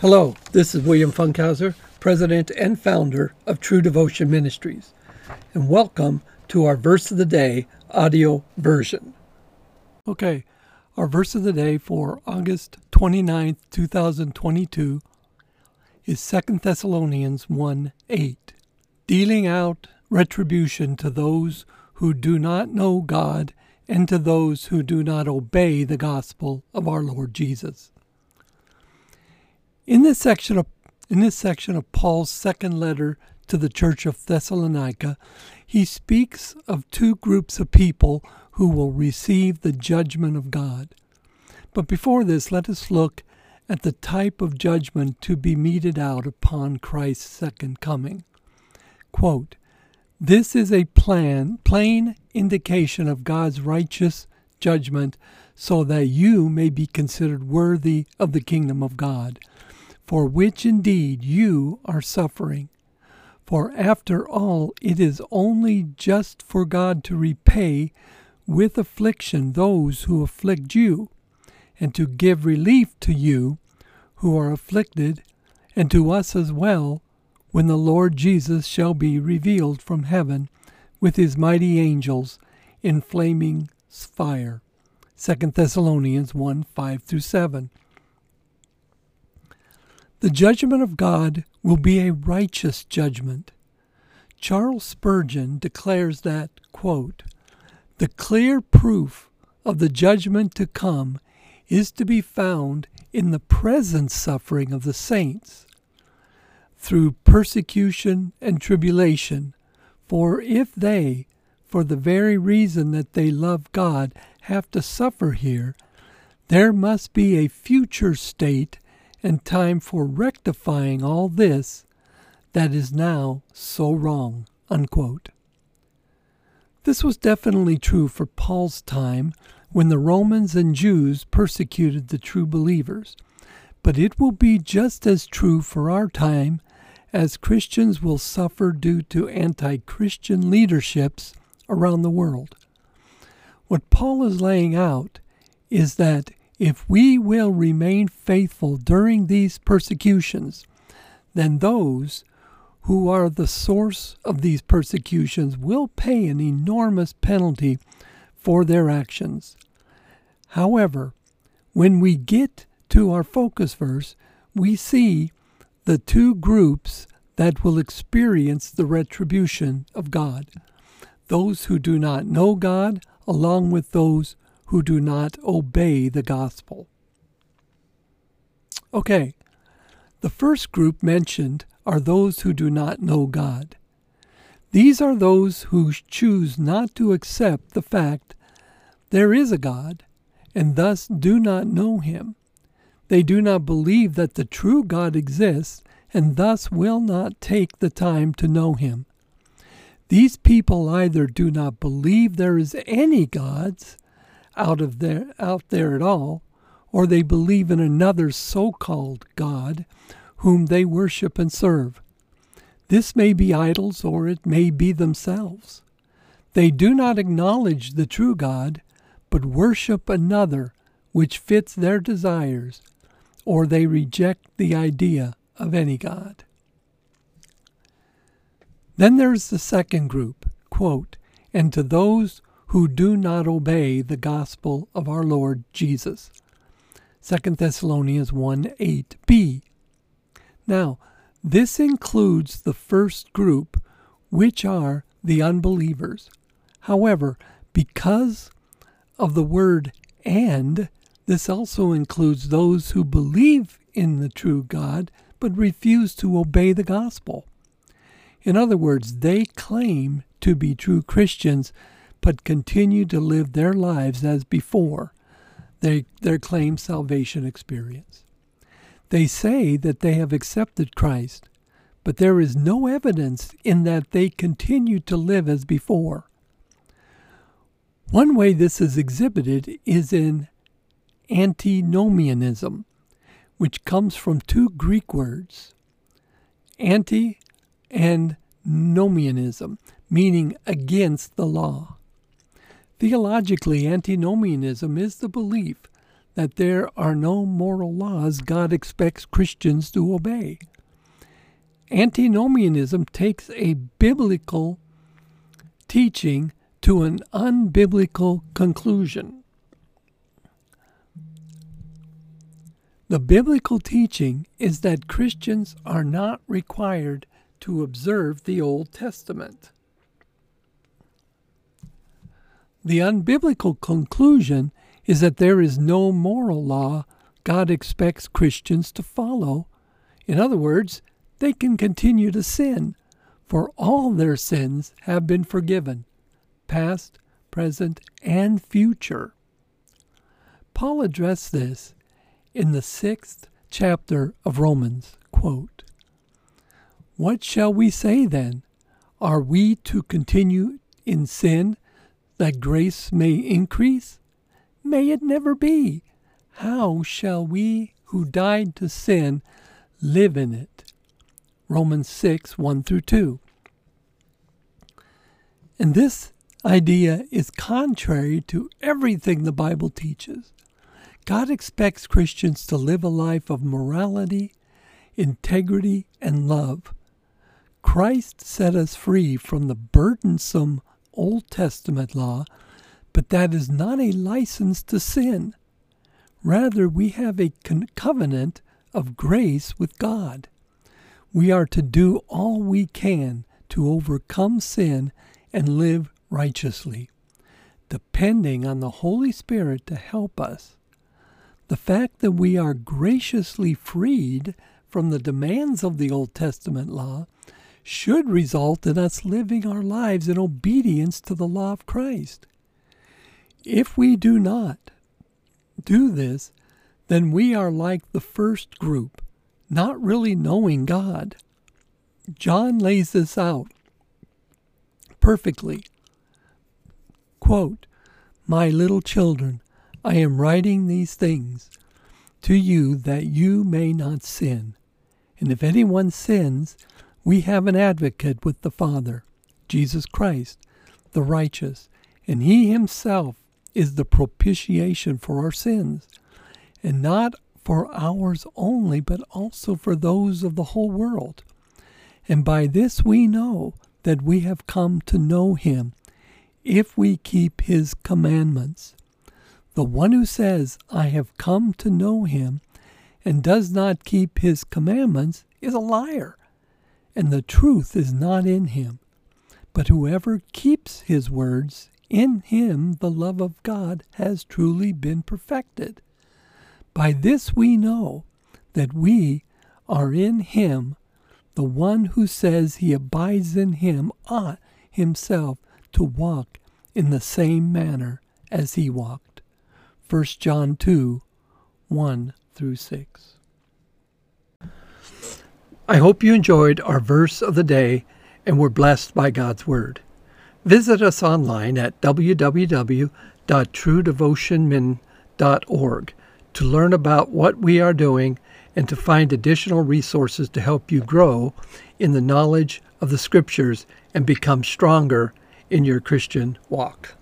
Hello, this is William Funkhauser, President and founder of True Devotion Ministries, and welcome to our Verse of the Day audio version. Okay, our verse of the day for August 29th, 2022 is 2 Thessalonians 1 8, dealing out retribution to those who do not know God and to those who do not obey the gospel of our Lord Jesus. In this section of in this section of Paul's second letter to the church of Thessalonica, he speaks of two groups of people who will receive the judgment of God. But before this, let us look at the type of judgment to be meted out upon Christ's second coming. Quote, this is a plan, plain indication of God's righteous judgment so that you may be considered worthy of the kingdom of God for which indeed you are suffering. For after all, it is only just for God to repay with affliction those who afflict you, and to give relief to you who are afflicted, and to us as well, when the Lord Jesus shall be revealed from heaven with his mighty angels in flaming fire. 2 Thessalonians 1 5 through 7. The judgment of God will be a righteous judgment. Charles Spurgeon declares that, quote, the clear proof of the judgment to come is to be found in the present suffering of the saints through persecution and tribulation. For if they, for the very reason that they love God, have to suffer here, there must be a future state and time for rectifying all this that is now so wrong. Unquote. This was definitely true for Paul's time when the Romans and Jews persecuted the true believers, but it will be just as true for our time as Christians will suffer due to anti Christian leaderships around the world. What Paul is laying out is that if we will remain faithful during these persecutions, then those who are the source of these persecutions will pay an enormous penalty for their actions. However, when we get to our focus verse, we see the two groups that will experience the retribution of God those who do not know God, along with those who do not obey the gospel. Okay, the first group mentioned are those who do not know God. These are those who choose not to accept the fact there is a God and thus do not know Him. They do not believe that the true God exists and thus will not take the time to know Him. These people either do not believe there is any gods out of there out there at all, or they believe in another so-called God whom they worship and serve. This may be idols or it may be themselves. They do not acknowledge the true God, but worship another which fits their desires, or they reject the idea of any God. Then there's the second group, quote, and to those who do not obey the gospel of our Lord Jesus. 2 Thessalonians 1 8b. Now, this includes the first group, which are the unbelievers. However, because of the word and, this also includes those who believe in the true God but refuse to obey the gospel. In other words, they claim to be true Christians but continue to live their lives as before they, their claimed salvation experience. They say that they have accepted Christ, but there is no evidence in that they continue to live as before. One way this is exhibited is in antinomianism, which comes from two Greek words, anti and nomianism, meaning against the law. Theologically, antinomianism is the belief that there are no moral laws God expects Christians to obey. Antinomianism takes a biblical teaching to an unbiblical conclusion. The biblical teaching is that Christians are not required to observe the Old Testament. The unbiblical conclusion is that there is no moral law God expects Christians to follow. In other words, they can continue to sin, for all their sins have been forgiven, past, present, and future. Paul addressed this in the sixth chapter of Romans. Quote, what shall we say then? Are we to continue in sin that grace may increase? May it never be. How shall we who died to sin live in it? Romans 6 1 through 2. And this idea is contrary to everything the Bible teaches. God expects Christians to live a life of morality, integrity, and love. Christ set us free from the burdensome Old Testament law, but that is not a license to sin. Rather, we have a covenant of grace with God. We are to do all we can to overcome sin and live righteously, depending on the Holy Spirit to help us. The fact that we are graciously freed from the demands of the Old Testament law should result in us living our lives in obedience to the law of Christ. If we do not do this, then we are like the first group, not really knowing God. John lays this out perfectly. Quote, My little children, I am writing these things to you that you may not sin. And if anyone sins, we have an advocate with the Father, Jesus Christ, the righteous, and he himself is the propitiation for our sins, and not for ours only, but also for those of the whole world. And by this we know that we have come to know him, if we keep his commandments. The one who says, I have come to know him, and does not keep his commandments, is a liar and the truth is not in him. But whoever keeps his words, in him the love of God has truly been perfected. By this we know that we are in him. The one who says he abides in him ought himself to walk in the same manner as he walked. 1 John 2 1 through 6. I hope you enjoyed our verse of the day and were blessed by God's Word. Visit us online at www.truedevotionmin.org to learn about what we are doing and to find additional resources to help you grow in the knowledge of the Scriptures and become stronger in your Christian walk.